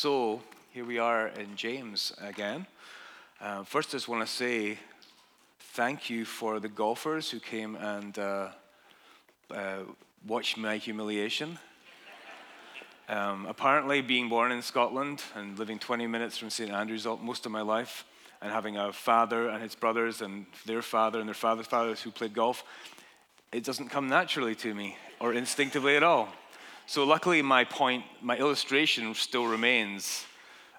So, here we are in James again. Uh, first, I just want to say thank you for the golfers who came and uh, uh, watched my humiliation. Um, apparently, being born in Scotland and living 20 minutes from St. Andrews most of my life, and having a father and his brothers and their father and their father's fathers who played golf, it doesn't come naturally to me or instinctively at all. So, luckily, my point, my illustration still remains.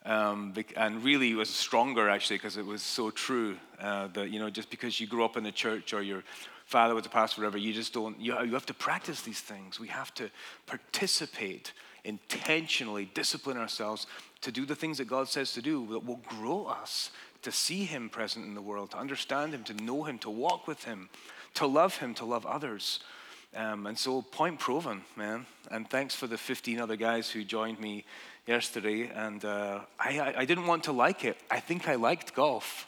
Um, and really was stronger actually because it was so true uh, that you know just because you grew up in the church or your father was a pastor whatever you just don't you, you have to practice these things we have to participate intentionally discipline ourselves to do the things that god says to do that will grow us to see him present in the world to understand him to know him to walk with him to love him to love others um, and so, point proven, man. And thanks for the 15 other guys who joined me yesterday. And uh, I, I didn't want to like it. I think I liked golf.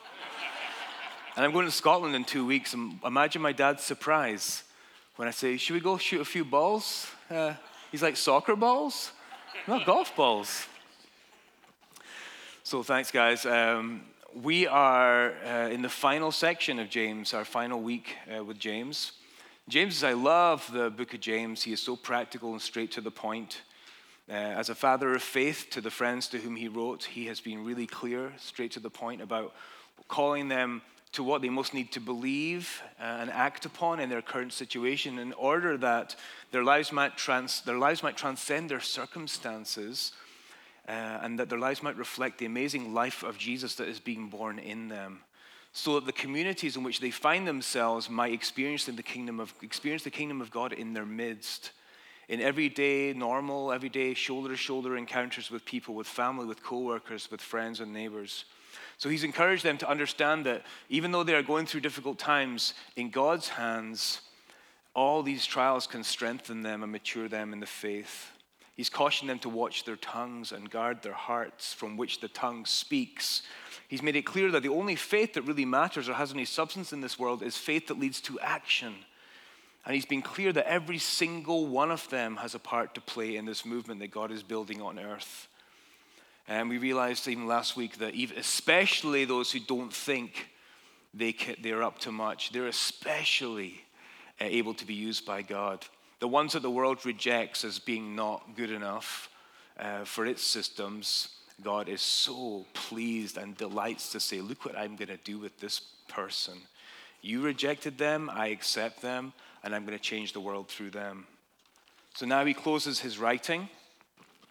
and I'm going to Scotland in two weeks. Imagine my dad's surprise when I say, Should we go shoot a few balls? Uh, he's like, Soccer balls? Not golf balls. So, thanks, guys. Um, we are uh, in the final section of James, our final week uh, with James. James, I love the book of James. He is so practical and straight to the point. Uh, as a father of faith to the friends to whom he wrote, he has been really clear, straight to the point about calling them to what they most need to believe uh, and act upon in their current situation in order that their lives might, trans- their lives might transcend their circumstances uh, and that their lives might reflect the amazing life of Jesus that is being born in them so that the communities in which they find themselves might experience the kingdom of, experience the kingdom of God in their midst. In everyday, normal, everyday, shoulder to shoulder encounters with people, with family, with co-workers, with friends and neighbors. So he's encouraged them to understand that even though they are going through difficult times, in God's hands, all these trials can strengthen them and mature them in the faith. He's cautioned them to watch their tongues and guard their hearts from which the tongue speaks He's made it clear that the only faith that really matters or has any substance in this world is faith that leads to action. And he's been clear that every single one of them has a part to play in this movement that God is building on earth. And we realized even last week that especially those who don't think they they're up to much, they're especially uh, able to be used by God. The ones that the world rejects as being not good enough uh, for its systems, God is so pleased and delights to say, Look what I'm going to do with this person. You rejected them, I accept them, and I'm going to change the world through them. So now he closes his writing.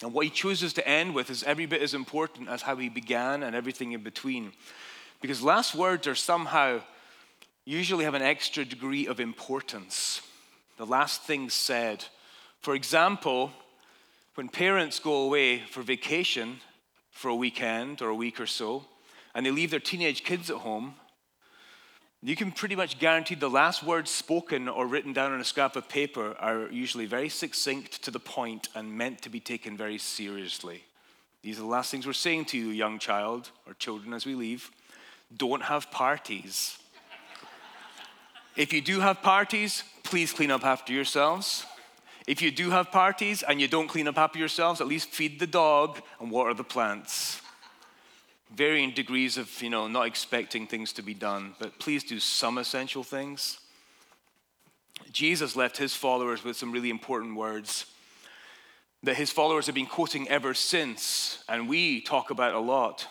And what he chooses to end with is every bit as important as how he began and everything in between. Because last words are somehow usually have an extra degree of importance. The last thing said. For example, when parents go away for vacation, for a weekend or a week or so, and they leave their teenage kids at home, you can pretty much guarantee the last words spoken or written down on a scrap of paper are usually very succinct to the point and meant to be taken very seriously. These are the last things we're saying to you, young child or children, as we leave. Don't have parties. if you do have parties, please clean up after yourselves. If you do have parties and you don't clean up after yourselves, at least feed the dog and water the plants. Varying degrees of, you know, not expecting things to be done, but please do some essential things. Jesus left his followers with some really important words that his followers have been quoting ever since, and we talk about a lot.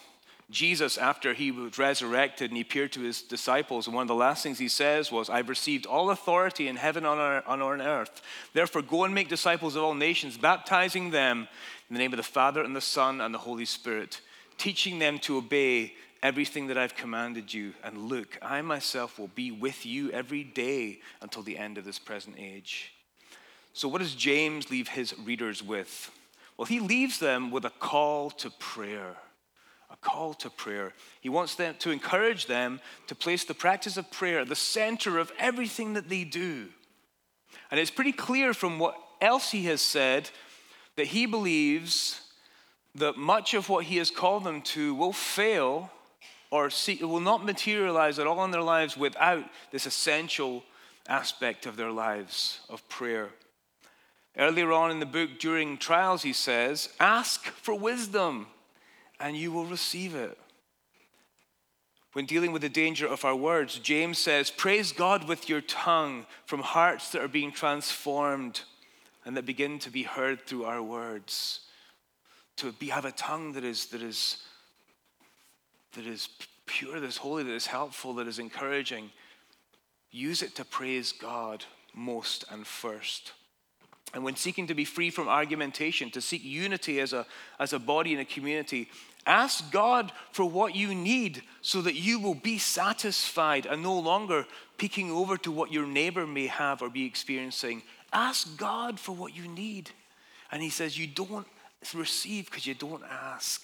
Jesus, after he was resurrected and he appeared to his disciples, and one of the last things he says was, I've received all authority in heaven and on, on earth. Therefore, go and make disciples of all nations, baptizing them in the name of the Father and the Son and the Holy Spirit, teaching them to obey everything that I've commanded you. And look, I myself will be with you every day until the end of this present age. So, what does James leave his readers with? Well, he leaves them with a call to prayer a call to prayer. He wants them to encourage them to place the practice of prayer at the center of everything that they do. And it's pretty clear from what else he has said that he believes that much of what he has called them to will fail or see, will not materialize at all in their lives without this essential aspect of their lives of prayer. Earlier on in the book, during trials, he says, Ask for wisdom and you will receive it. When dealing with the danger of our words, James says, Praise God with your tongue from hearts that are being transformed and that begin to be heard through our words. To be, have a tongue that is, that, is, that is pure, that is holy, that is helpful, that is encouraging. Use it to praise God most and first. And when seeking to be free from argumentation, to seek unity as a, as a body in a community, Ask God for what you need so that you will be satisfied and no longer peeking over to what your neighbor may have or be experiencing. Ask God for what you need. And He says, You don't receive because you don't ask,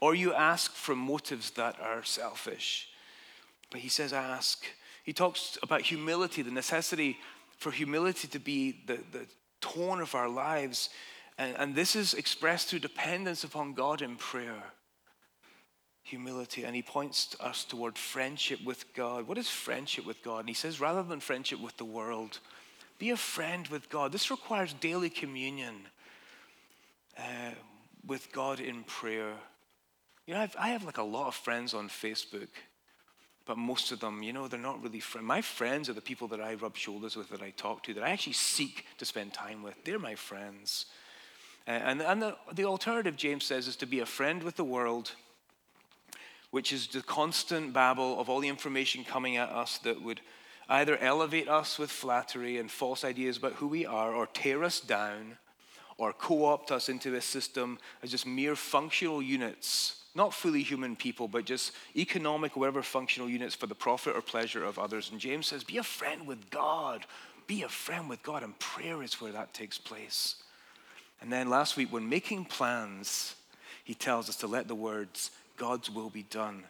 or you ask from motives that are selfish. But He says, Ask. He talks about humility, the necessity for humility to be the, the tone of our lives. And, and this is expressed through dependence upon God in prayer humility and he points us toward friendship with God. What is friendship with God? And he says, rather than friendship with the world, be a friend with God. This requires daily communion uh, with God in prayer. You know, I've, I have like a lot of friends on Facebook, but most of them, you know, they're not really friends. My friends are the people that I rub shoulders with, that I talk to, that I actually seek to spend time with. They're my friends. And and the, the alternative, James says, is to be a friend with the world which is the constant babble of all the information coming at us that would either elevate us with flattery and false ideas about who we are, or tear us down, or co opt us into a system as just mere functional units, not fully human people, but just economic, whatever functional units for the profit or pleasure of others. And James says, Be a friend with God. Be a friend with God, and prayer is where that takes place. And then last week, when making plans, he tells us to let the words God's will be done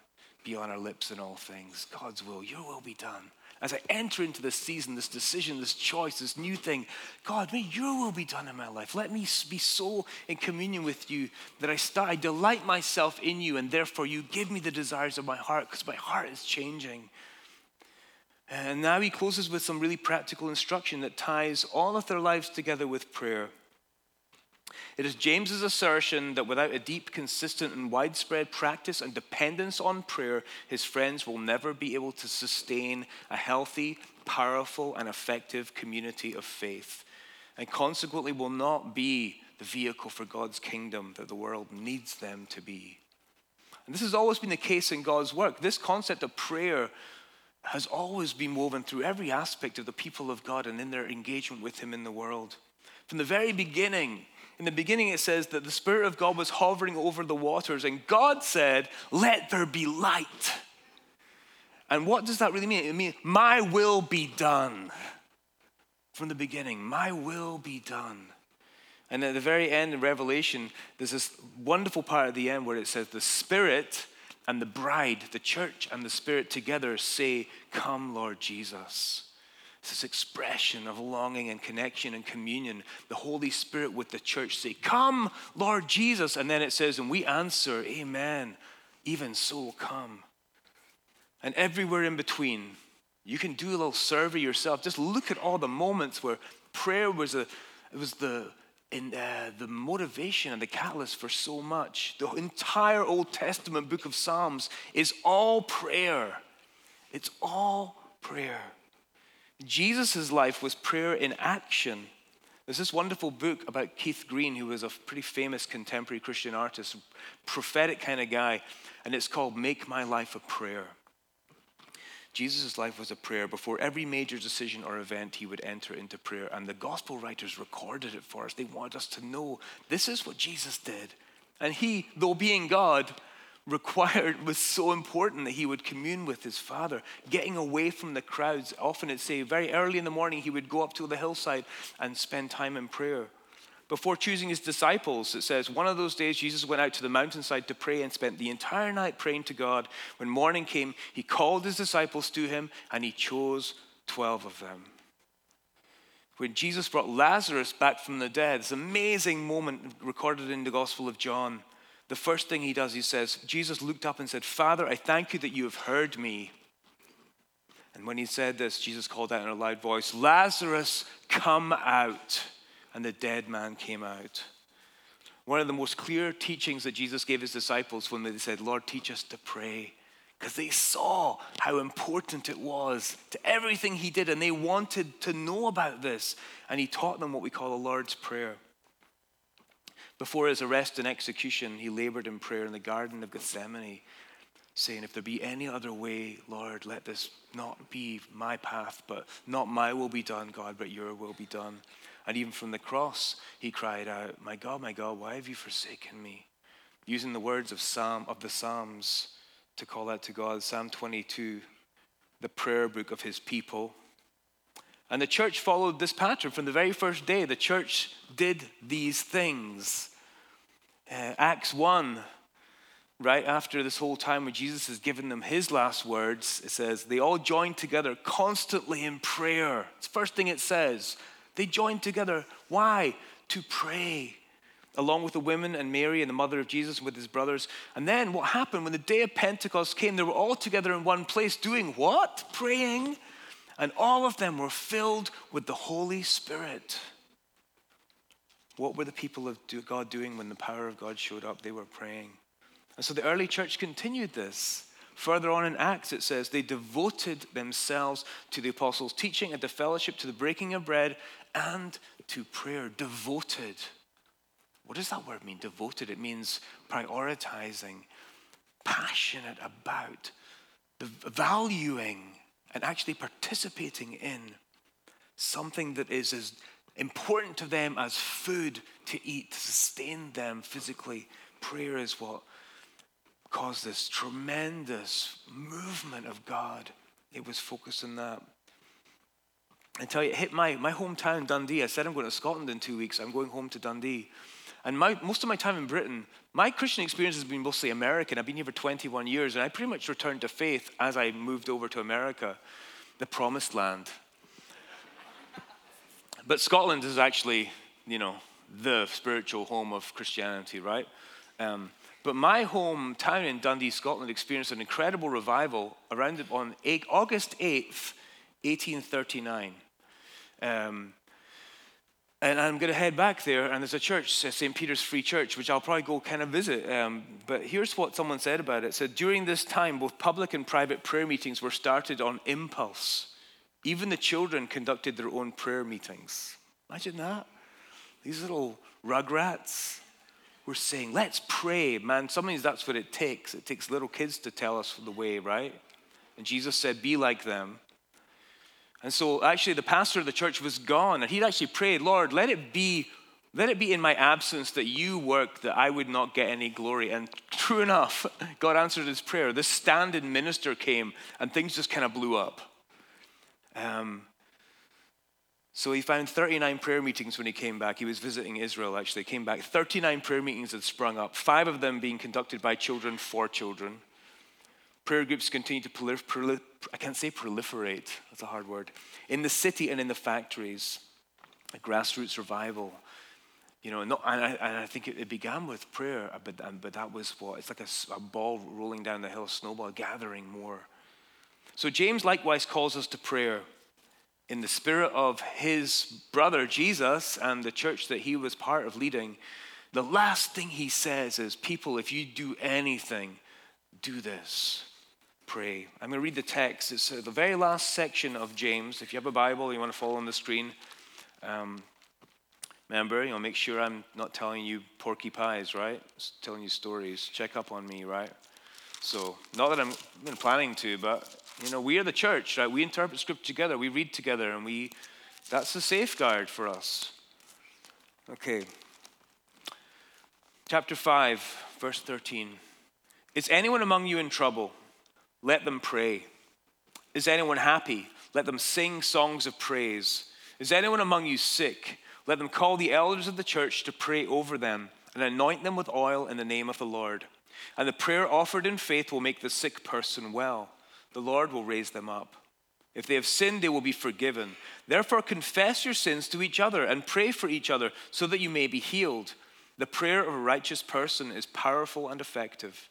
be on our lips in all things. God's will, your will be done. As I enter into this season, this decision, this choice, this new thing, God, may your will be done in my life. Let me be so in communion with you that I start, I delight myself in you, and therefore you give me the desires of my heart because my heart is changing. And now he closes with some really practical instruction that ties all of their lives together with prayer. It is James's assertion that without a deep, consistent, and widespread practice and dependence on prayer, his friends will never be able to sustain a healthy, powerful, and effective community of faith, and consequently will not be the vehicle for God's kingdom that the world needs them to be. And this has always been the case in God's work. This concept of prayer has always been woven through every aspect of the people of God and in their engagement with Him in the world. From the very beginning, in the beginning, it says that the Spirit of God was hovering over the waters, and God said, Let there be light. And what does that really mean? It means, My will be done. From the beginning, my will be done. And at the very end in Revelation, there's this wonderful part at the end where it says, The Spirit and the bride, the church and the Spirit together say, Come, Lord Jesus this expression of longing and connection and communion. The Holy Spirit with the church say, Come, Lord Jesus. And then it says, and we answer, Amen. Even so, come. And everywhere in between, you can do a little survey yourself. Just look at all the moments where prayer was a, it was the in uh, the motivation and the catalyst for so much. The entire Old Testament book of Psalms is all prayer. It's all prayer. Jesus' life was prayer in action. There's this wonderful book about Keith Green, who was a pretty famous contemporary Christian artist, prophetic kind of guy, and it's called Make My Life a Prayer. Jesus' life was a prayer. Before every major decision or event, he would enter into prayer. And the gospel writers recorded it for us. They wanted us to know this is what Jesus did. And he, though being God, required was so important that he would commune with his father, getting away from the crowds. Often it's say very early in the morning he would go up to the hillside and spend time in prayer. Before choosing his disciples, it says, one of those days Jesus went out to the mountainside to pray and spent the entire night praying to God. When morning came, he called his disciples to him and he chose 12 of them. When Jesus brought Lazarus back from the dead, this amazing moment recorded in the Gospel of John the first thing he does, he says, Jesus looked up and said, Father, I thank you that you have heard me. And when he said this, Jesus called out in a loud voice, Lazarus, come out. And the dead man came out. One of the most clear teachings that Jesus gave his disciples when they said, Lord, teach us to pray. Because they saw how important it was to everything he did, and they wanted to know about this. And he taught them what we call the Lord's Prayer. Before his arrest and execution, he labored in prayer in the Garden of Gethsemane, saying, If there be any other way, Lord, let this not be my path, but not my will be done, God, but your will be done. And even from the cross, he cried out, My God, my God, why have you forsaken me? Using the words of Psalm of the Psalms to call out to God, Psalm 22, the prayer book of his people. And the church followed this pattern from the very first day. The church did these things. Uh, Acts 1, right after this whole time when Jesus has given them his last words, it says, they all joined together constantly in prayer. It's the first thing it says. They joined together. Why? To pray. Along with the women and Mary and the mother of Jesus and with his brothers. And then what happened when the day of Pentecost came, they were all together in one place doing what? Praying. And all of them were filled with the Holy Spirit. What were the people of God doing when the power of God showed up? They were praying. And so the early church continued this. Further on in Acts, it says, they devoted themselves to the apostles' teaching and to fellowship, to the breaking of bread, and to prayer. Devoted. What does that word mean? Devoted. It means prioritizing, passionate about, valuing, and actually participating in something that is as important to them as food to eat, to sustain them physically. Prayer is what caused this tremendous movement of God. It was focused on that. I tell you, it hit my, my hometown, Dundee. I said I'm going to Scotland in two weeks. I'm going home to Dundee. And my, most of my time in Britain, my Christian experience has been mostly American. I've been here for 21 years, and I pretty much returned to faith as I moved over to America, the promised land. but Scotland is actually, you know, the spiritual home of Christianity, right? Um, but my hometown in Dundee, Scotland, experienced an incredible revival around on August 8th, 1839. Um, and I'm going to head back there, and there's a church, St. Peter's Free Church, which I'll probably go kind of visit. Um, but here's what someone said about it. It said, During this time, both public and private prayer meetings were started on impulse. Even the children conducted their own prayer meetings. Imagine that. These little rugrats we're saying, let's pray. Man, sometimes that's what it takes. It takes little kids to tell us the way, right? And Jesus said, be like them. And so actually the pastor of the church was gone and he'd actually prayed, Lord, let it be let it be in my absence that you work that I would not get any glory. And true enough, God answered his prayer. This stand-in minister came and things just kind of blew up. Um, so he found 39 prayer meetings when he came back. He was visiting Israel, actually. Came back. 39 prayer meetings had sprung up, five of them being conducted by children for children. Prayer groups continue to proliferate. I can't say proliferate, that's a hard word. In the city and in the factories, a grassroots revival. You know, and, I, and I think it, it, began with prayer, uh, but, but that was what? It's like a, a ball rolling down the hill, a snowball, gathering more. So James likewise calls us to prayer in the spirit of his brother Jesus and the church that he was part of leading, the last thing he says is, People, if you do anything, do this. Pray. I'm going to read the text. It's uh, the very last section of James. If you have a Bible, you want to follow on the screen. Um, remember, you know, make sure I'm not telling you porky pies, right? Telling you stories. Check up on me, right? So, not that I'm been planning to, but you know, we are the church, right? We interpret scripture together, we read together, and we that's a safeguard for us. Okay. Chapter 5, verse 13. Is anyone among you in trouble? Let them pray. Is anyone happy? Let them sing songs of praise. Is anyone among you sick? Let them call the elders of the church to pray over them and anoint them with oil in the name of the Lord. And the prayer offered in faith will make the sick person well the Lord will raise them up. If they have sinned, they will be forgiven. Therefore, confess your sins to each other and pray for each other so that you may be healed. The prayer of a righteous person is powerful and effective.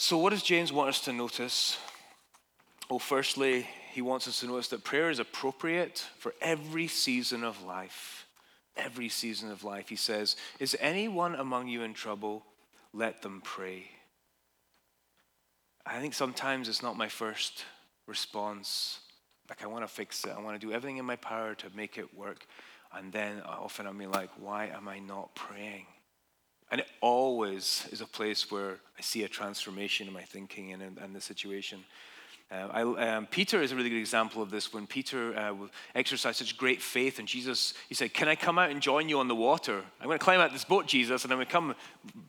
So, what does James want us to notice? Well, firstly, he wants us to notice that prayer is appropriate for every season of life. Every season of life. He says, Is anyone among you in trouble? let them pray. I think sometimes it's not my first response. Like, I want to fix it. I want to do everything in my power to make it work. And then uh, often I'm like, why am I not praying? And it always is a place where I see a transformation in my thinking and in, the situation. Uh, I, um, Peter is a really good example of this. When Peter uh, exercised such great faith, and Jesus, he said, Can I come out and join you on the water? I'm going to climb out this boat, Jesus, and I'm going to come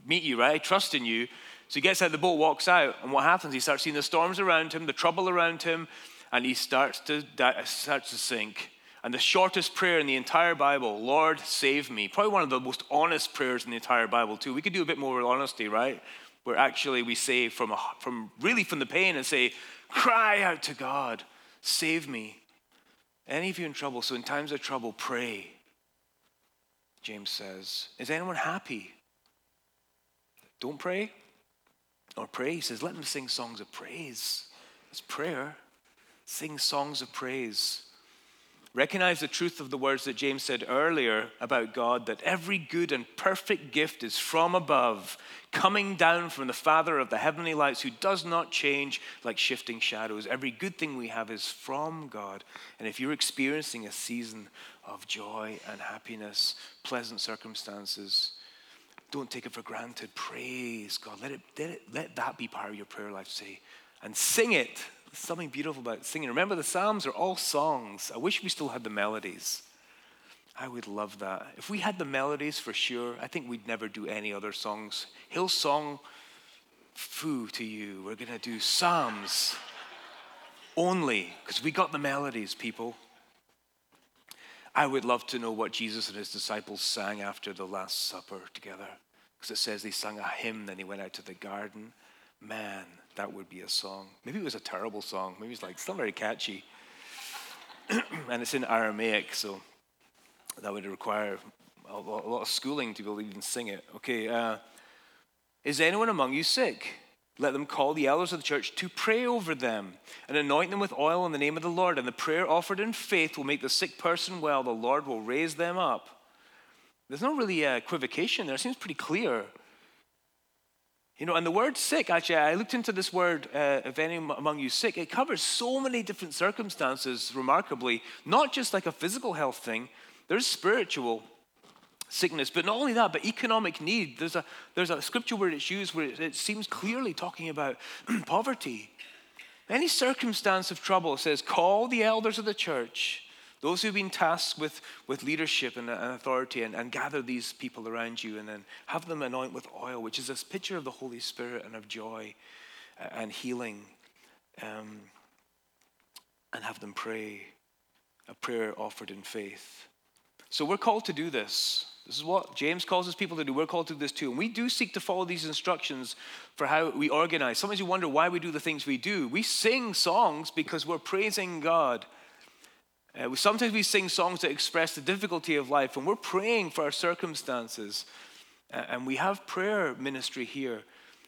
meet you, right? I trust in you. So he gets out the boat, walks out, and what happens? He starts seeing the storms around him, the trouble around him, and he starts to, starts to sink. And the shortest prayer in the entire Bible, Lord, save me. Probably one of the most honest prayers in the entire Bible, too. We could do a bit more with honesty, right? Where actually we say from, a, from really from the pain and say, Cry out to God, save me. Any of you in trouble, so in times of trouble, pray. James says, Is anyone happy? Don't pray or pray. He says, Let them sing songs of praise. It's prayer. Sing songs of praise. Recognize the truth of the words that James said earlier about God that every good and perfect gift is from above, coming down from the Father of the heavenly lights, who does not change like shifting shadows. Every good thing we have is from God. And if you're experiencing a season of joy and happiness, pleasant circumstances, don't take it for granted. Praise God. Let, it, let, it, let that be part of your prayer life, say, and sing it there's something beautiful about singing. Remember, the Psalms are all songs. I wish we still had the melodies. I would love that. If we had the melodies for sure, I think we'd never do any other songs. Hillsong, foo to you. We're going to do Psalms only because we got the melodies, people. I would love to know what Jesus and his disciples sang after the Last Supper together because it says they sang a hymn, then he went out to the garden. Man, that would be a song. Maybe it was a terrible song. Maybe it's like, it's not very catchy. and it's in Aramaic, so that would require a lot of schooling to be able to even sing it. Okay, uh, is anyone among you sick? Let them call the elders of the church to pray over them and anoint them with oil in the name of the Lord. And the prayer offered in faith will make the sick person well. The Lord will raise them up. There's no really equivocation there. It seems pretty clear. You know, and the word sick, actually, I looked into this word, uh, if any among you sick, it covers so many different circumstances, remarkably, not just like a physical health thing, there's spiritual sickness, but not only that, but economic need. There's a, there's a scripture where it's used where it, it seems clearly talking about poverty. Any circumstance of trouble says, call the elders of the church those who've been tasked with, with leadership and, and authority, and, and, gather these people around you and then have them anoint with oil, which is this picture of the Holy Spirit and of joy and healing, um, and have them pray a prayer offered in faith. So we're called to do this. This is what James calls his people to do. We're called to do this too. And we do seek to follow these instructions for how we organize. Sometimes you wonder why we do the things we do. We sing songs because we're praising God uh, sometimes we sing songs that express the difficulty of life, and we're praying for our circumstances. Uh, and we have prayer ministry here.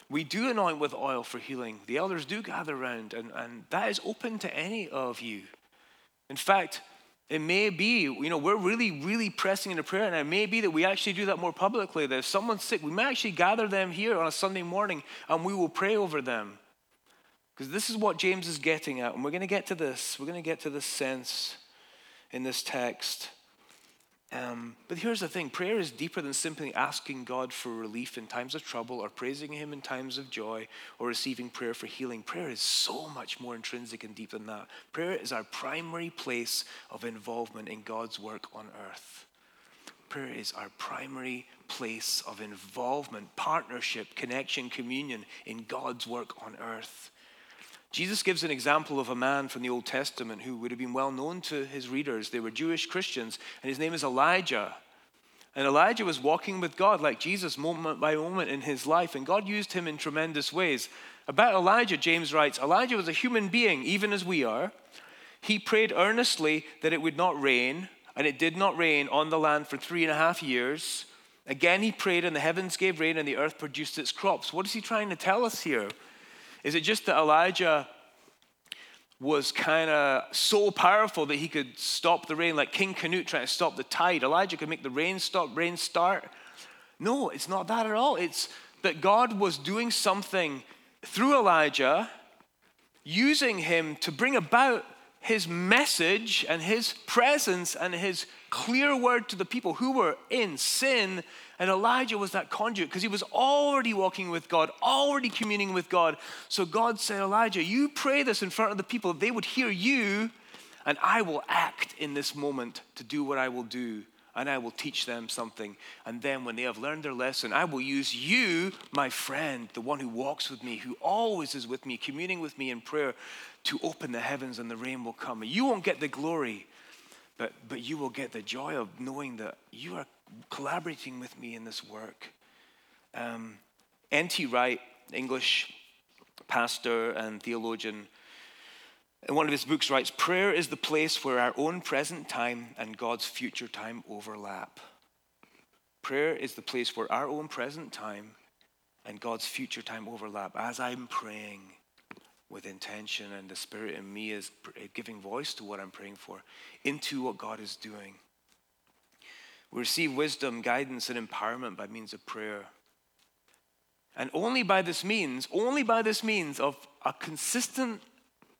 We do anoint with oil for healing. The elders do gather around, and, and that is open to any of you. In fact, it may be, you know, we're really, really pressing into prayer, and it may be that we actually do that more publicly. That if someone's sick, we may actually gather them here on a Sunday morning and we will pray over them. Because this is what James is getting at, and we're going to get to this. We're going to get to this sense in this text. Um, but here's the thing prayer is deeper than simply asking God for relief in times of trouble or praising Him in times of joy or receiving prayer for healing. Prayer is so much more intrinsic and deep than that. Prayer is our primary place of involvement in God's work on earth. Prayer is our primary place of involvement, partnership, connection, communion in God's work on earth. Jesus gives an example of a man from the Old Testament who would have been well known to his readers. They were Jewish Christians, and his name is Elijah. And Elijah was walking with God like Jesus moment by moment in his life, and God used him in tremendous ways. About Elijah, James writes Elijah was a human being, even as we are. He prayed earnestly that it would not rain, and it did not rain on the land for three and a half years. Again, he prayed, and the heavens gave rain, and the earth produced its crops. What is he trying to tell us here? Is it just that Elijah was kind of so powerful that he could stop the rain, like King Canute trying to stop the tide. Elijah could make the rain stop, rain start. No, it's not that at all. It's that God was doing something through Elijah, using him to bring about his message and his presence and his clear word to the people who were in sin. And Elijah was that conduit because he was already walking with God, already communing with God. So God said, Elijah, you pray this in front of the people, they would hear you, and I will act in this moment to do what I will do and I will teach them something. And then, when they have learned their lesson, I will use you, my friend, the one who walks with me, who always is with me, communing with me in prayer, to open the heavens and the rain will come. You won't get the glory, but, but you will get the joy of knowing that you are collaborating with me in this work. Um, N.T. Wright, English pastor and theologian, in one of his books writes prayer is the place where our own present time and God's future time overlap. Prayer is the place where our own present time and God's future time overlap. As I'm praying with intention and the Spirit in me is giving voice to what I'm praying for, into what God is doing. We receive wisdom, guidance, and empowerment by means of prayer. And only by this means, only by this means of a consistent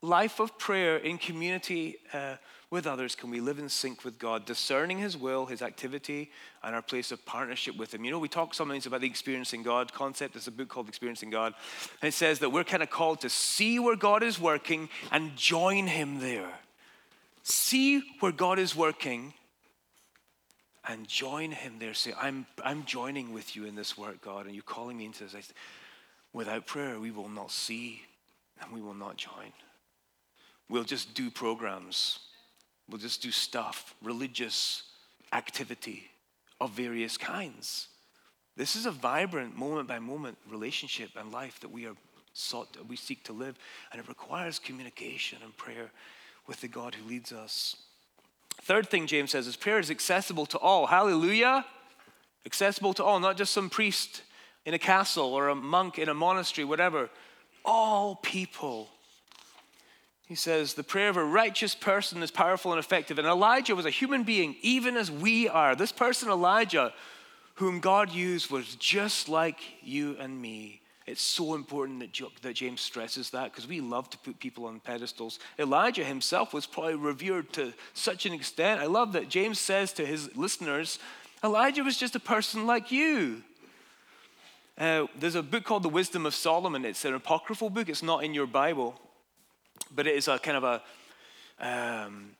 life of prayer in community uh, with others can we live in sync with God, discerning His will, His activity, and our place of partnership with Him. You know, we talk sometimes about the experiencing God concept. There's a book called Experiencing God. And it says that we're kind of called to see where God is working and join Him there. See where God is working and join Him there. Say, I'm, I'm joining with you in this work, God, and you're calling me into this. Without prayer, we will not see and we will not join. We'll just do programs. We'll just do stuff, religious activity of various kinds. This is a vibrant, moment by moment relationship and life that we are sought, we seek to live, and it requires communication and prayer with the God who leads us. Third thing James says is prayer is accessible to all. Hallelujah! Accessible to all, not just some priest in a castle or a monk in a monastery, whatever. All people he says, The prayer of a righteous person is powerful and effective. And Elijah was a human being, even as we are. This person, Elijah, whom God used, was just like you and me. It's so important that, James stresses that because we love to put people on pedestals. Elijah himself was probably revered to such an extent. I love that James says to his listeners, Elijah was just a person like you. Uh, there's a book called The Wisdom of Solomon. It's an apocryphal book, it's not in your Bible but it is a kind of a um,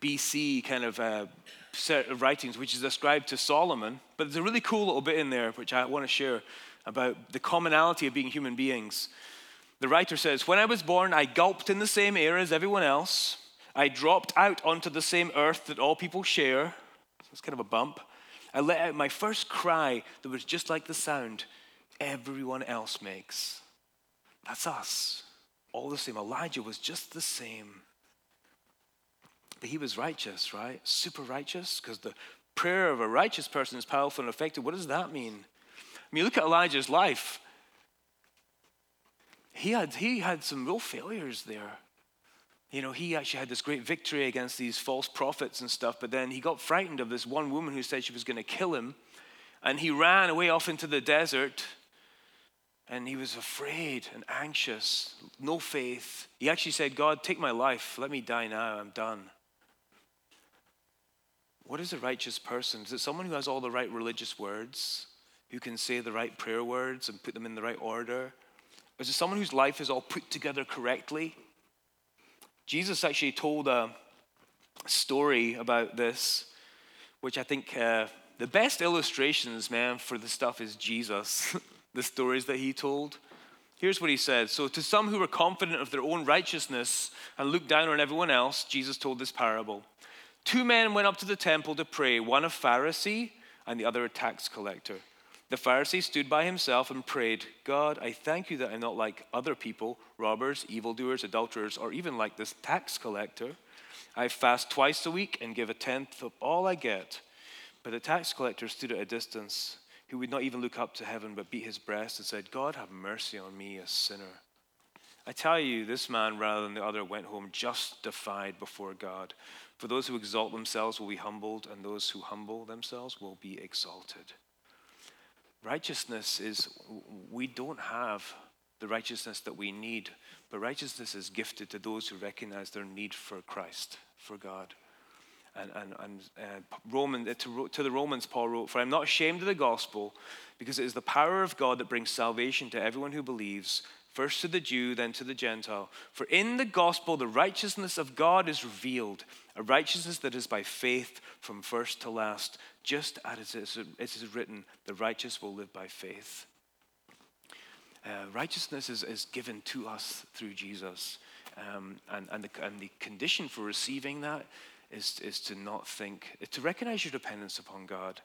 BC kind of uh, set of writings which is ascribed to Solomon. But there's a really cool little bit in there which I want to share about the commonality of being human beings. The writer says, When I was born, I gulped in the same air as everyone else. I dropped out onto the same earth that all people share. So it's kind of a bump. I let out my first cry that was just like the sound everyone else makes. That's us all the same. Elijah was just the same. But he was righteous, right? Super righteous, because the prayer of a righteous person is powerful and effective. What does that mean? I mean, look at Elijah's life. He had, he had some real failures there. You know, he actually had this great victory against these false prophets and stuff, but then he got frightened of this one woman who said she was going to kill him. And he ran away off into the desert and he was afraid and anxious, no faith. He actually said, God, take my life. Let me die now. I'm done. What is a righteous person? Is it someone who has all the right religious words, who can say the right prayer words and put them in the right order? Is it someone whose life is all put together correctly? Jesus actually told a story about this, which I think uh, the best illustrations, man, for the stuff is Jesus. the stories that he told. Here's what he said So, to some who were confident of their own righteousness and looked down on everyone else, Jesus told this parable. Two men went up to the temple to pray, one a Pharisee and the other a tax collector. The Pharisee stood by himself and prayed, God, I thank you that I'm not like other people, robbers, evildoers, adulterers, or even like this tax collector. I fast twice a week and give a tenth of all I get. But the tax collector stood at a distance, who would not even look up to heaven, but beat his breast and said, God, have mercy on me, a sinner. I tell you, this man, rather than the other, went home justified before God. For those who exalt themselves will be humbled, and those who humble themselves will be exalted. Righteousness is, we don't have the righteousness that we need, but righteousness is gifted to those who recognize their need for Christ, for God. And, and, and uh, Roman, uh, to, to the Romans, Paul wrote, For I am not ashamed of the gospel, because it is the power of God that brings salvation to everyone who believes, first to the Jew, then to the Gentile. For in the gospel, the righteousness of God is revealed, a righteousness that is by faith from first to last, just as it is written, the righteous will live by faith. Uh, righteousness is, is given to us through Jesus. Um, and, and, the, and the condition for receiving that is, is to not think, to recognize your dependence upon God.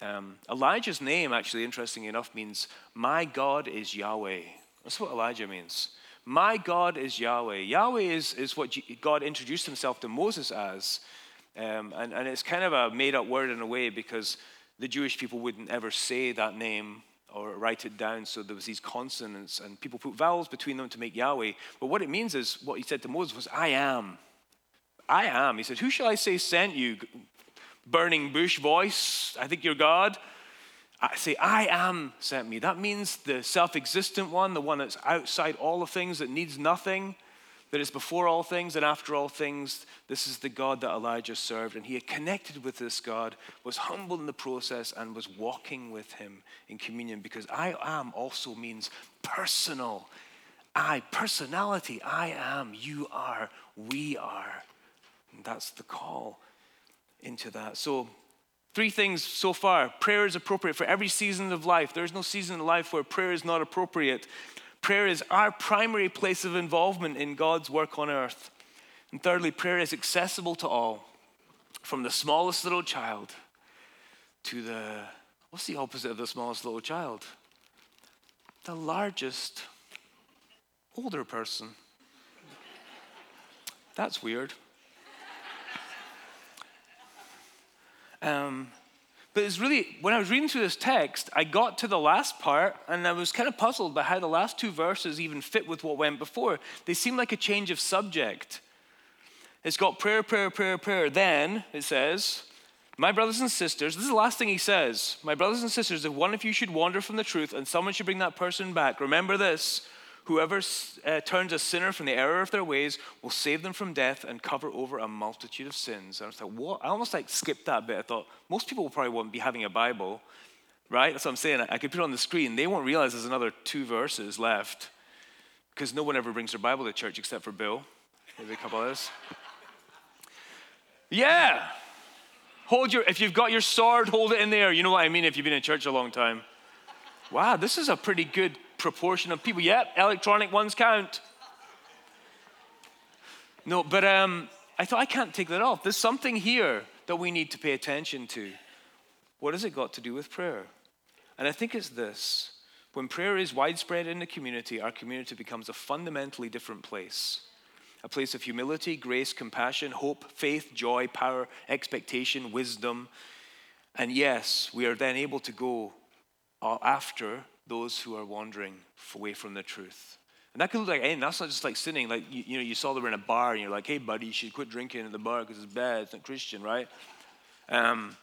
Um, Elijah's name, actually, interestingly enough, means, My God is Yahweh. That's what Elijah means. My God is Yahweh. Yahweh is, is what God introduced himself to Moses as. Um, and, and it's kind of a made up word in a way because the Jewish people wouldn't ever say that name or write it down. So there was these consonants and people put vowels between them to make Yahweh. But what it means is what he said to Moses was, I am. I am. He said, Who shall I say sent you? Burning bush voice, I think you're God. I say, I am sent me. That means the self existent one, the one that's outside all of things, that needs nothing, that is before all things and after all things. This is the God that Elijah served. And he had connected with this God, was humble in the process, and was walking with him in communion because I am also means personal. I, personality, I am, you are, we are. And that's the call into that. So Three things so far. Prayer is appropriate for every season of life. There's no season of life where prayer is not appropriate. Prayer is our primary place of involvement in God's work on earth. And thirdly, prayer is accessible to all, from the smallest little child to the, what's the opposite of the smallest little child? The largest older person. That's weird. Um, but it's really, when I was reading through this text, I got to the last part and I was kind of puzzled by how the last two verses even fit with what went before. They seem like a change of subject. It's got prayer, prayer, prayer, prayer. Then it says, My brothers and sisters, this is the last thing he says. My brothers and sisters, if one of you should wander from the truth and someone should bring that person back, remember this Whoever uh, turns a sinner from the error of their ways will save them from death and cover over a multitude of sins. And I was like, what? I almost like skipped that bit. I thought most people probably won't be having a Bible, right? That's what I'm saying. I could put it on the screen. They won't realize there's another two verses left because no one ever brings their Bible to church except for Bill, maybe a couple others. Yeah. Hold your, if you've got your sword, hold it in there. You know what I mean if you've been in church a long time. Wow, this is a pretty good proportion of people. Yep, electronic ones count. No, but um, I thought I can't take that off. There's something here that we need to pay attention to. What has it got to do with prayer? And I think it's this. When prayer is widespread in the community, our community becomes a fundamentally different place. A place of humility, grace, compassion, hope, faith, joy, power, expectation, wisdom. And yes, we are then able to go uh, after those who are wandering away from the truth. And that could look like, hey, that's not just like sinning. Like, you, you know, you saw they were in a bar and you're like, hey, buddy, you should quit drinking in the bar because it's bad. It's not Christian, right? Um,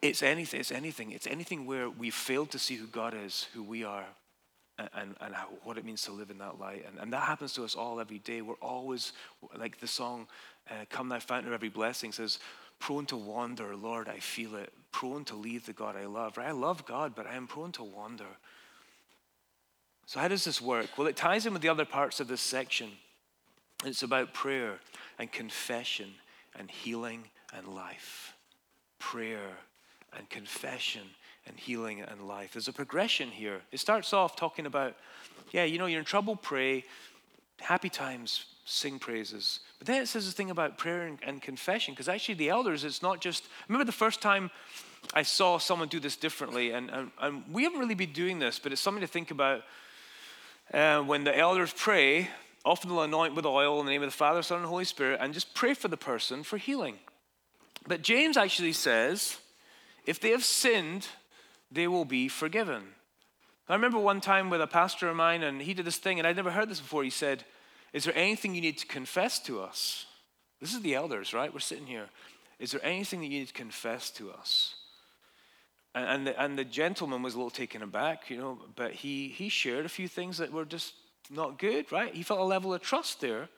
it's anything. It's anything. It's anything where we fail to see who God is, who we are, and, and, how, what it means to live in that light. And, and that happens to us all every day. We're always, like the song, uh, Come Thou Fountain of Every Blessing says, prone to wander, Lord, I feel it. Prone to leave the God I love. Right? I love God, but I am prone to wander. So, how does this work? Well, it ties in with the other parts of this section. It's about prayer and confession and healing and life. Prayer and confession and healing and life. There's a progression here. It starts off talking about, yeah, you know, you're in trouble, pray. Happy times, sing praises. But then it says this thing about prayer and, and confession, because actually the elders, it's not just. Remember the first time I saw someone do this differently, and, and, and we haven't really been doing this, but it's something to think about. Uh, when the elders pray, often they'll anoint with oil in the name of the Father, Son, and Holy Spirit, and just pray for the person for healing. But James actually says, if they have sinned, they will be forgiven. I remember one time with a pastor of mine, and he did this thing, and I'd never heard this before. He said, Is there anything you need to confess to us? This is the elders, right? We're sitting here. Is there anything that you need to confess to us? And, and, the, and the gentleman was a little taken aback, you know, but he, he shared a few things that were just not good, right? He felt a level of trust there.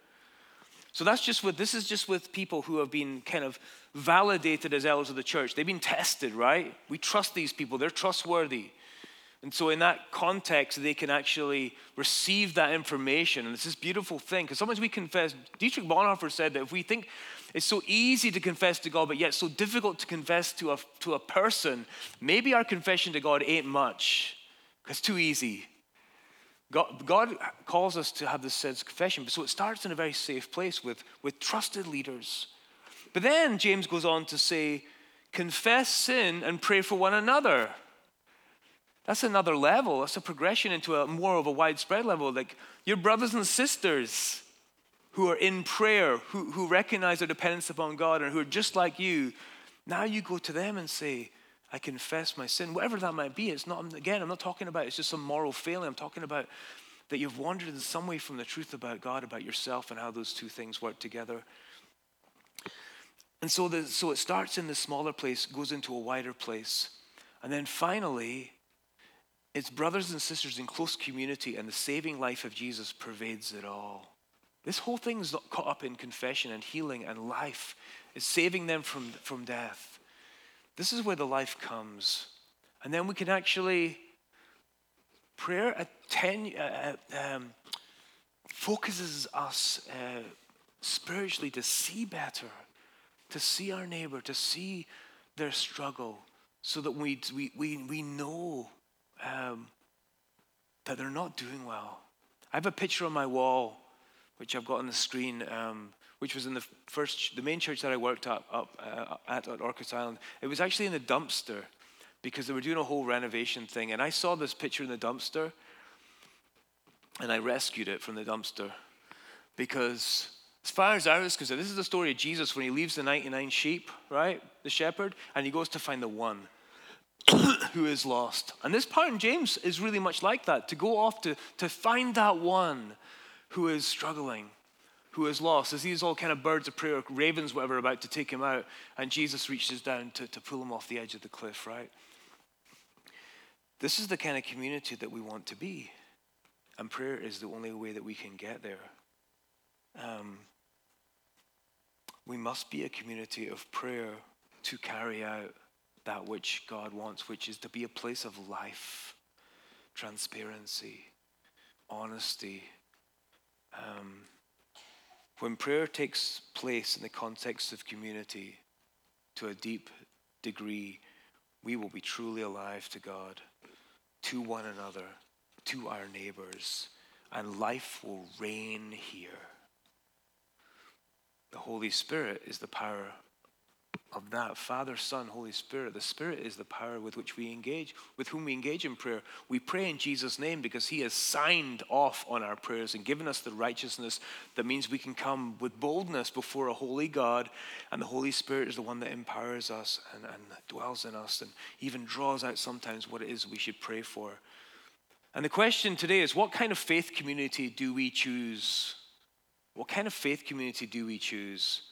So that's just with, this is just with people who have been kind of validated as elders of the church. They've been tested, right? We trust these people, they're trustworthy. And so, in that context, they can actually receive that information. And it's this beautiful thing because sometimes we confess. Dietrich Bonhoeffer said that if we think it's so easy to confess to God, but yet so difficult to confess to a, to a person, maybe our confession to God ain't much. Because it's too easy. God, God, calls us to have this sense of confession. So it starts in a very safe place with, with trusted leaders. But then James goes on to say, confess sin and pray for one another. That's another level. That's a progression into a more of a widespread level. Like your brothers and sisters who are in prayer, who, who recognize their dependence upon God and who are just like you, now you go to them and say, I confess my sin, whatever that might be. It's not, again, I'm not talking about it's just some moral failing. I'm talking about that you've wandered in some way from the truth about God, about yourself, and how those two things work together. And so, the, so it starts in the smaller place, goes into a wider place. And then finally, it's brothers and sisters in close community, and the saving life of Jesus pervades it all. This whole thing is not caught up in confession and healing and life. It's saving them from, from death. This is where the life comes. And then we can actually, prayer atten- uh, uh, um, focuses us uh, spiritually to see better, to see our neighbor, to see their struggle, so that we, we, we, we know um, that they're not doing well. I have a picture on my wall, which I've got on the screen, um, which was in the first, the main church that I worked at, up uh, at, at Orcas Island. It was actually in the dumpster because they were doing a whole renovation thing. And I saw this picture in the dumpster and I rescued it from the dumpster because as far as I was concerned, this is the story of Jesus when he leaves the 99 sheep, right? The shepherd, and he goes to find the one who is lost. And this part in James is really much like that to go off to, to find that one who is struggling who is lost. As these all kind of birds of prey, or ravens, whatever, about to take him out, and Jesus reaches down to, to pull him off the edge of the cliff, right? This is the kind of community that we want to be. And prayer is the only way that we can get there. Um, we must be a community of prayer to carry out that which God wants, which is to be a place of life, transparency, honesty. Um, when prayer takes place in the context of community to a deep degree, we will be truly alive to God, to one another, to our neighbors, and life will reign here. The Holy Spirit is the power of that Father, Son, Holy Spirit. The Spirit is the power with which we engage, with whom we engage in prayer. We pray in Jesus' name because He has signed off on our prayers and given us the righteousness that means we can come with boldness before a holy God. And the Holy Spirit is the one that empowers us and, and dwells in us and even draws out sometimes what it is we should pray for. And the question today is what kind of faith community do we choose? What kind of faith community do we choose?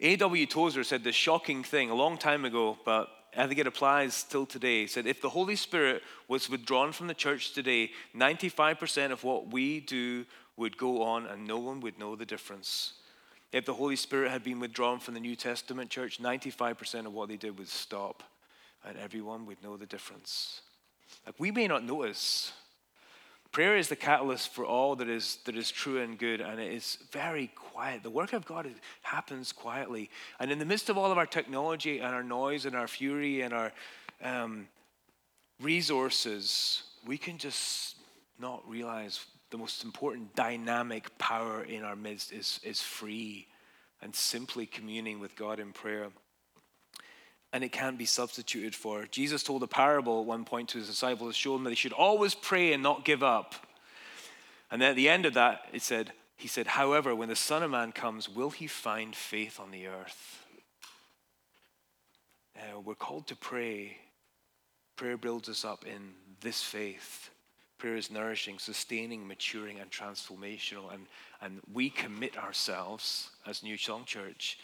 A.W. Tozer said this shocking thing a long time ago, but I think it applies still today. He said, if the Holy Spirit was withdrawn from the church today, 95% of what we do would go on and no one would know the difference. If the Holy Spirit had been withdrawn from the New Testament church, 95% of what they did would stop and everyone would know the difference. Like we may not notice, Prayer is the catalyst for all that is, that is true and good, and it is very quiet. The work of God happens quietly. And in the midst of all of our technology and our noise and our fury and our um, resources, we can just not realize the most important dynamic power in our midst is, is free and simply communing with God in prayer. And it can't be substituted for. Jesus told a parable at one point to his disciples to show them that they should always pray and not give up. And then at the end of that, it said, he said, However, when the Son of Man comes, will he find faith on the earth? Uh, we're called to pray. Prayer builds us up in this faith. Prayer is nourishing, sustaining, maturing, and transformational. And, and we commit ourselves as New Song Church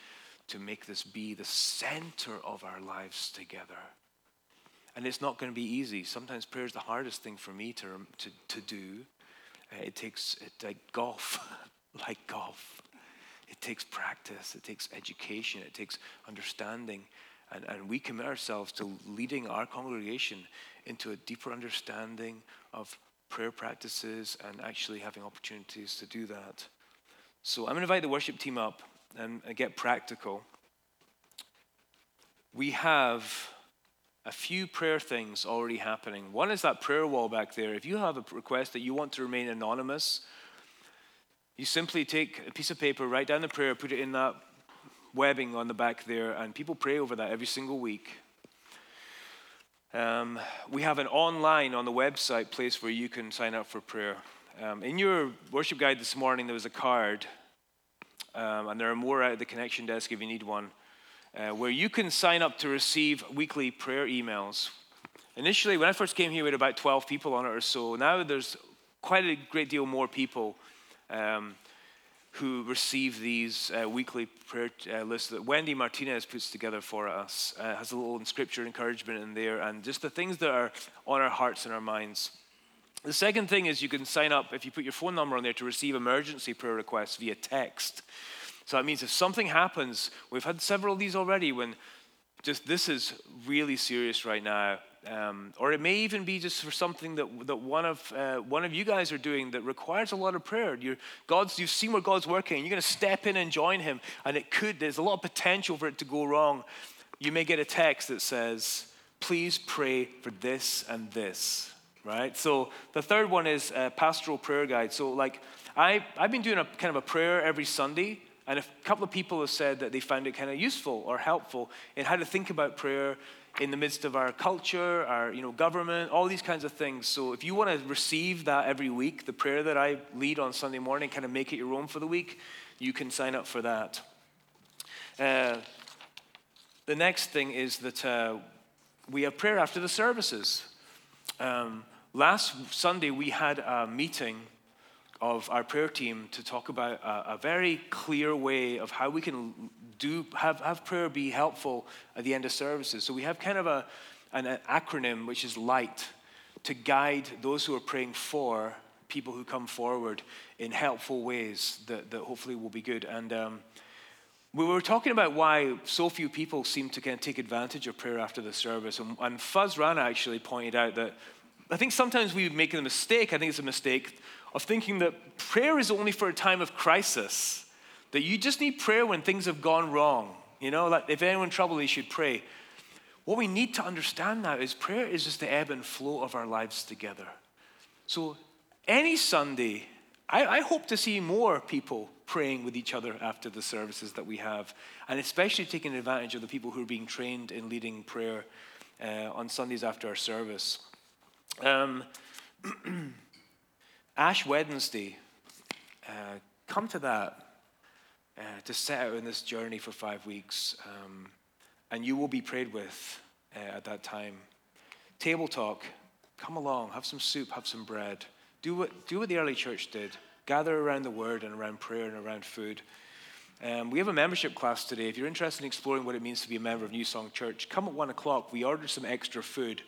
to make this be the center of our lives together. And it's not going to be easy. Sometimes prayer is the hardest thing for me to, to, to do. Uh, it takes it, like golf, like golf. It takes practice, it takes education, it takes understanding. And, and we commit ourselves to leading our congregation into a deeper understanding of prayer practices and actually having opportunities to do that. So I'm going to invite the worship team up and, and get practical. We have a few prayer things already happening. One is that prayer wall back there. If you have a request that you want to remain anonymous, you simply take a piece of paper, write down the prayer, put it in that webbing on the back there, and people pray over that every single week. Um, we have an online on the website place where you can sign up for prayer. Um, in your worship guide this morning, there was a card, um, and there are more at the connection desk if you need one, uh, where you can sign up to receive weekly prayer emails. Initially, when I first came here, we had about 12 people on it or so. Now there's quite a great deal more people. Um, who receive these uh, weekly prayer uh, lists that Wendy Martinez puts together for us. Uh, has a little scripture encouragement in there and just the things that are on our hearts and our minds. The second thing is you can sign up if you put your phone number on there to receive emergency prayer requests via text. So that means if something happens, we've had several of these already when just this is really serious right now um, or it may even be just for something that, that one, of, uh, one of you guys are doing that requires a lot of prayer. You're, God's, you've seen where God's working, you're going to step in and join Him, and it could, there's a lot of potential for it to go wrong. You may get a text that says, Please pray for this and this, right? So the third one is a pastoral prayer guide. So, like, I, I've been doing a kind of a prayer every Sunday. And a couple of people have said that they found it kind of useful or helpful in how to think about prayer in the midst of our culture, our you know, government, all these kinds of things. So if you want to receive that every week, the prayer that I lead on Sunday morning, kind of make it your own for the week, you can sign up for that. Uh, the next thing is that uh, we have prayer after the services. Um, last Sunday, we had a meeting of our prayer team to talk about a, a very clear way of how we can do have, have prayer be helpful at the end of services. So we have kind of a, an, an acronym which is LIGHT to guide those who are praying for people who come forward in helpful ways that, that hopefully will be good. And um, we were talking about why so few people seem to kind of take advantage of prayer after the service. And, and Fuzz Rana actually pointed out that I think sometimes we make a mistake, I think it's a mistake, of thinking that prayer is only for a time of crisis. That you just need prayer when things have gone wrong. You know, like if anyone's in trouble, they should pray. What we need to understand now is prayer is just the ebb and flow of our lives together. So, any Sunday, I, I, hope to see more people praying with each other after the services that we have, and especially taking advantage of the people who are being trained in leading prayer uh, on Sundays after our service. Um, Ash Wednesday, uh, come to that uh, to set out on this journey for five weeks, um, and you will be prayed with uh, at that time. Table talk, come along, have some soup, have some bread. Do what, do what the early church did gather around the word and around prayer and around food. Um, we have a membership class today. If you're interested in exploring what it means to be a member of New Song Church, come at one o'clock. We ordered some extra food.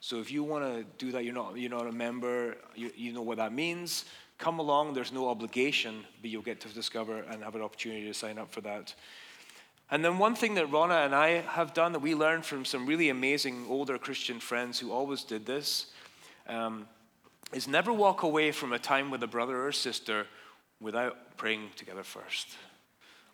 So if you want to do that, you're not, you're not a member, you, you know what that means come along. There's no obligation, but you'll get to discover and have an opportunity to sign up for that. And then one thing that Rona and I have done that we learned from some really amazing older Christian friends who always did this um, is never walk away from a time with a brother or sister without praying together first,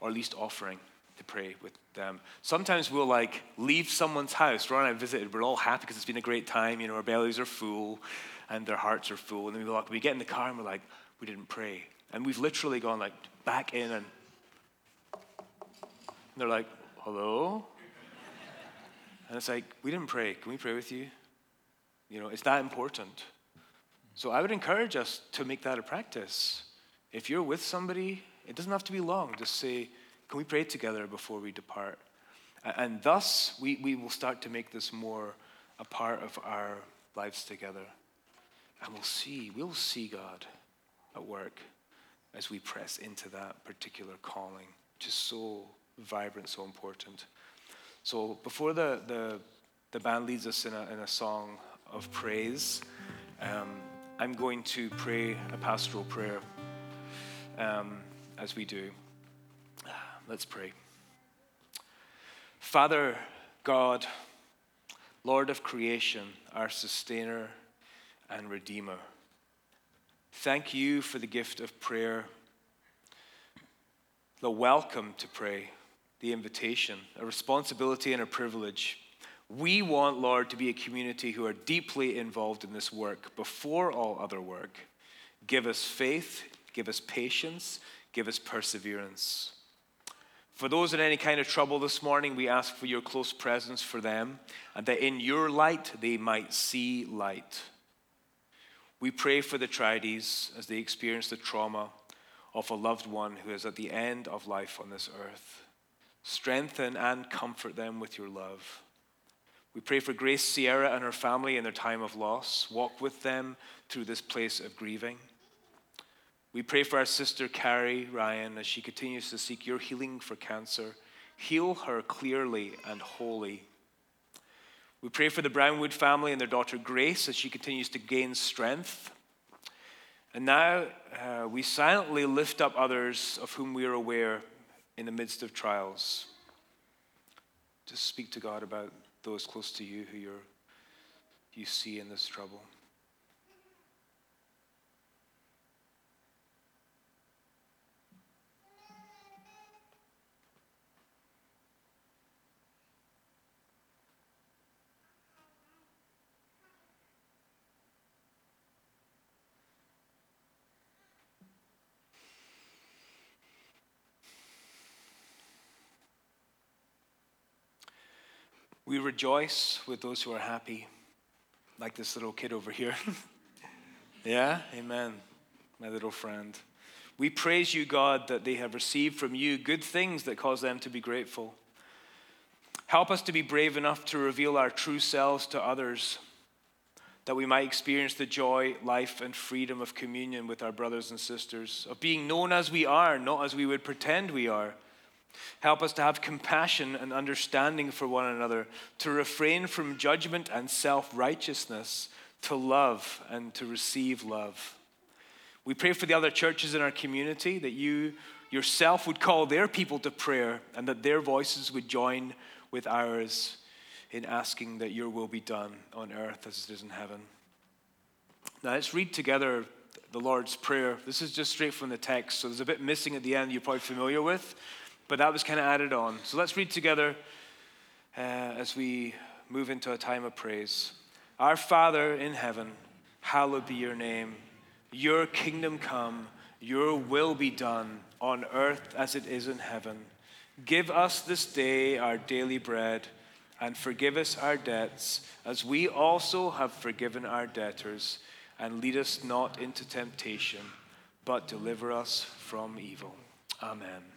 or at least offering to pray with them. Sometimes we'll like leave someone's house. Ron and I visited, we're all happy because it's been a great time, you know, our bellies are full. and their hearts are full. And then we, like, we get in the car and we're like, we didn't pray. And we've literally gone like back in and, and they're like, hello? And it's like, we didn't pray. Can we pray with you? You know, it's that important. So I would encourage us to make that a practice. If you're with somebody, it doesn't have to be long. Just say, can we pray together before we depart? And thus, we, we will start to make this more a part of our lives together. And we'll see, we'll see God at work as we press into that particular calling, is so vibrant, so important. So before the, the, the band leads us in a, in a song of praise, um, I'm going to pray a pastoral prayer um, as we do. Let's pray. Father God, Lord of creation, our sustainer and redeemer, thank you for the gift of prayer, the welcome to pray, the invitation, a responsibility and a privilege. We want, Lord, to be a community who are deeply involved in this work before all other work. Give us faith, give us patience, give us perseverance. For those in any kind of trouble this morning, we ask for your close presence for them, and that in your light they might see light. We pray for the Trides as they experience the trauma of a loved one who is at the end of life on this earth. Strengthen and comfort them with your love. We pray for Grace Sierra and her family in their time of loss. Walk with them through this place of grieving. We pray for our sister Carrie Ryan as she continues to seek your healing for cancer. Heal her clearly and wholly. We pray for the Brownwood family and their daughter Grace as she continues to gain strength. And now uh, we silently lift up others of whom we are aware in the midst of trials. Just speak to God about those close to you who you see in this trouble. We rejoice with those who are happy, like this little kid over here. yeah, amen, my little friend. We praise you, God, that they have received from you good things that cause them to be grateful. Help us to be brave enough to reveal our true selves to others, that we might experience the joy, life, and freedom of communion with our brothers and sisters, of being known as we are, not as we would pretend we are Help us to have compassion and understanding for one another, to refrain from judgment and self righteousness, to love and to receive love. We pray for the other churches in our community that you yourself would call their people to prayer and that their voices would join with ours in asking that your will be done on earth as it is in heaven. Now let's read together the Lord's Prayer. This is just straight from the text, so there's a bit missing at the end you're probably familiar with but that was kind of added on. So let's read together uh, as we move into a time of praise. Our Father in heaven, hallowed be your name. Your kingdom come, your will be done on earth as it is in heaven. Give us this day our daily bread and forgive us our debts as we also have forgiven our debtors. And lead us not into temptation, but deliver us from evil. Amen.